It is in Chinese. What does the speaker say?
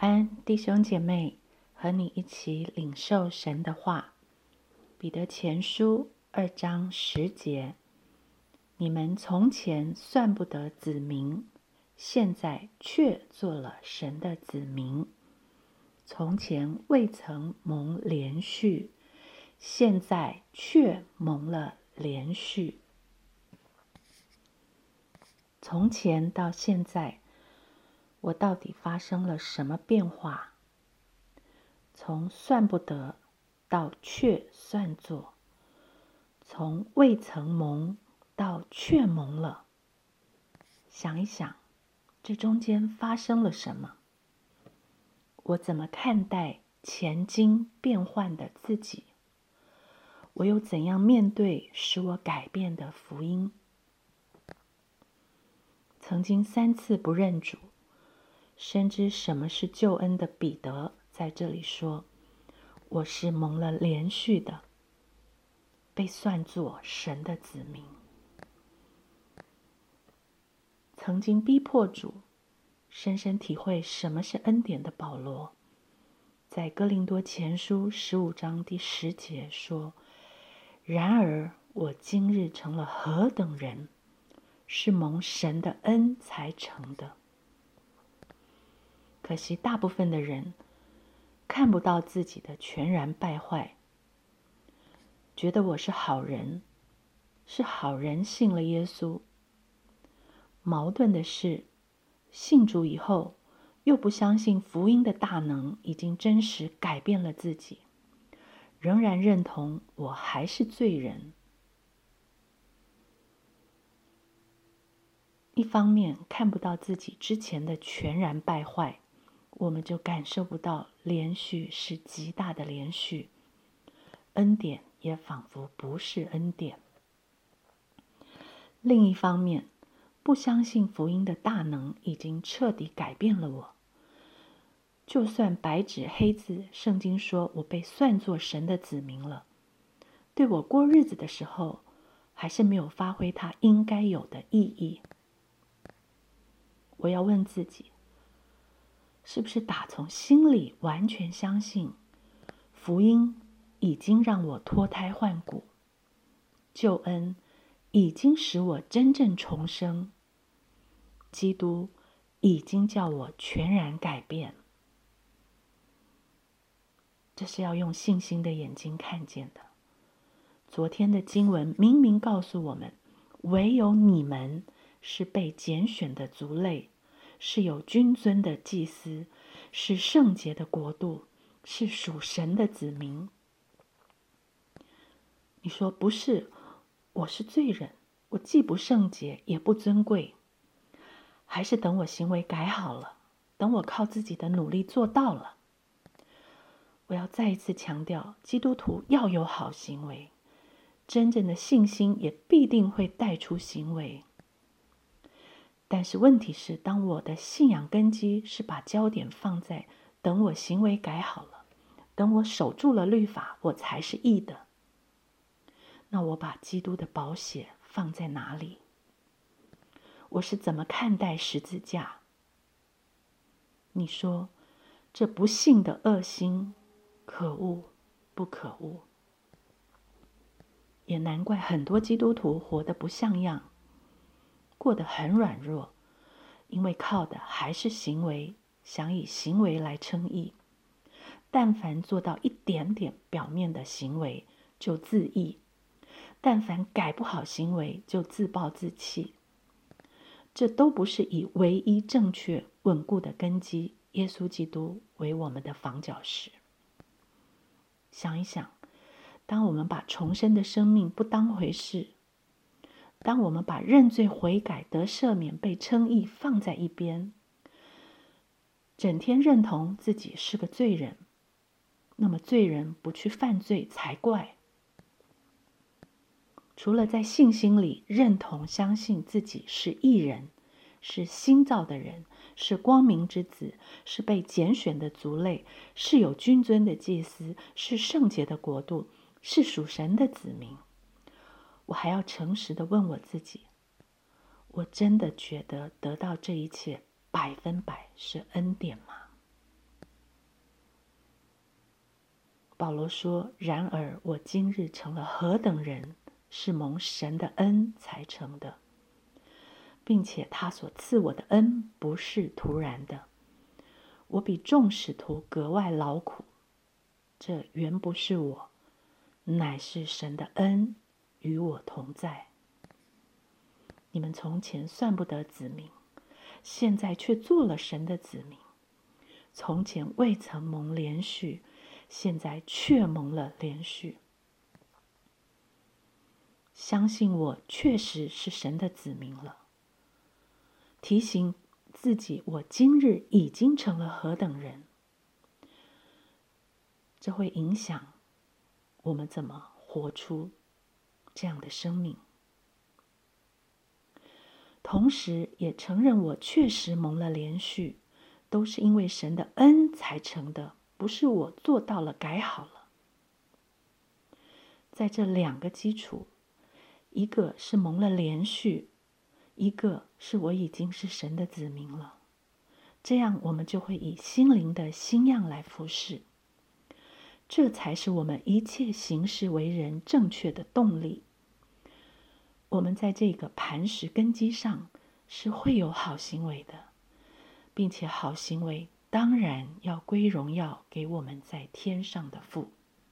安，弟兄姐妹，和你一起领受神的话。彼得前书二章十节：你们从前算不得子民，现在却做了神的子民；从前未曾蒙连续，现在却蒙了连续。从前到现在。我到底发生了什么变化？从算不得到却算作，从未曾蒙到却蒙了。想一想，这中间发生了什么？我怎么看待前经变换的自己？我又怎样面对使我改变的福音？曾经三次不认主。深知什么是救恩的彼得在这里说：“我是蒙了连续的，被算作神的子民。”曾经逼迫主，深深体会什么是恩典的保罗，在哥林多前书十五章第十节说：“然而我今日成了何等人，是蒙神的恩才成的。”可惜，大部分的人看不到自己的全然败坏，觉得我是好人，是好人信了耶稣。矛盾的是，信主以后又不相信福音的大能已经真实改变了自己，仍然认同我还是罪人。一方面看不到自己之前的全然败坏。我们就感受不到连续是极大的连续，恩典也仿佛不是恩典。另一方面，不相信福音的大能已经彻底改变了我。就算白纸黑字，圣经说我被算作神的子民了，对我过日子的时候，还是没有发挥它应该有的意义。我要问自己。是不是打从心里完全相信福音已经让我脱胎换骨，救恩已经使我真正重生，基督已经叫我全然改变？这是要用信心的眼睛看见的。昨天的经文明明告诉我们，唯有你们是被拣选的族类。是有君尊的祭司，是圣洁的国度，是属神的子民。你说不是？我是罪人，我既不圣洁，也不尊贵，还是等我行为改好了，等我靠自己的努力做到了。我要再一次强调，基督徒要有好行为，真正的信心也必定会带出行为。但是问题是，当我的信仰根基是把焦点放在等我行为改好了，等我守住了律法，我才是义的。那我把基督的宝血放在哪里？我是怎么看待十字架？你说这不幸的恶心，可恶不可恶？也难怪很多基督徒活得不像样。过得很软弱，因为靠的还是行为，想以行为来称义。但凡做到一点点表面的行为，就自义；但凡改不好行为，就自暴自弃。这都不是以唯一正确稳固的根基——耶稣基督为我们的房角石。想一想，当我们把重生的生命不当回事，当我们把认罪悔改得赦免被称义放在一边，整天认同自己是个罪人，那么罪人不去犯罪才怪。除了在信心里认同相信自己是义人，是新造的人，是光明之子，是被拣选的族类，是有君尊的祭司，是圣洁的国度，是属神的子民。我还要诚实的问我自己：我真的觉得得到这一切百分百是恩典吗？保罗说：“然而我今日成了何等人，是蒙神的恩才成的，并且他所赐我的恩不是突然的。我比众使徒格外劳苦，这原不是我，乃是神的恩与我同在。你们从前算不得子民，现在却做了神的子民；从前未曾蒙连续。”现在却蒙了连续，相信我确实是神的子民了。提醒自己，我今日已经成了何等人，这会影响我们怎么活出这样的生命。同时，也承认我确实蒙了连续，都是因为神的恩才成的。不是我做到了改好了，在这两个基础，一个是蒙了连续，一个是我已经是神的子民了。这样，我们就会以心灵的新样来服侍，这才是我们一切行事为人正确的动力。我们在这个磐石根基上是会有好行为的，并且好行为。当然要归荣耀给我们在天上的父。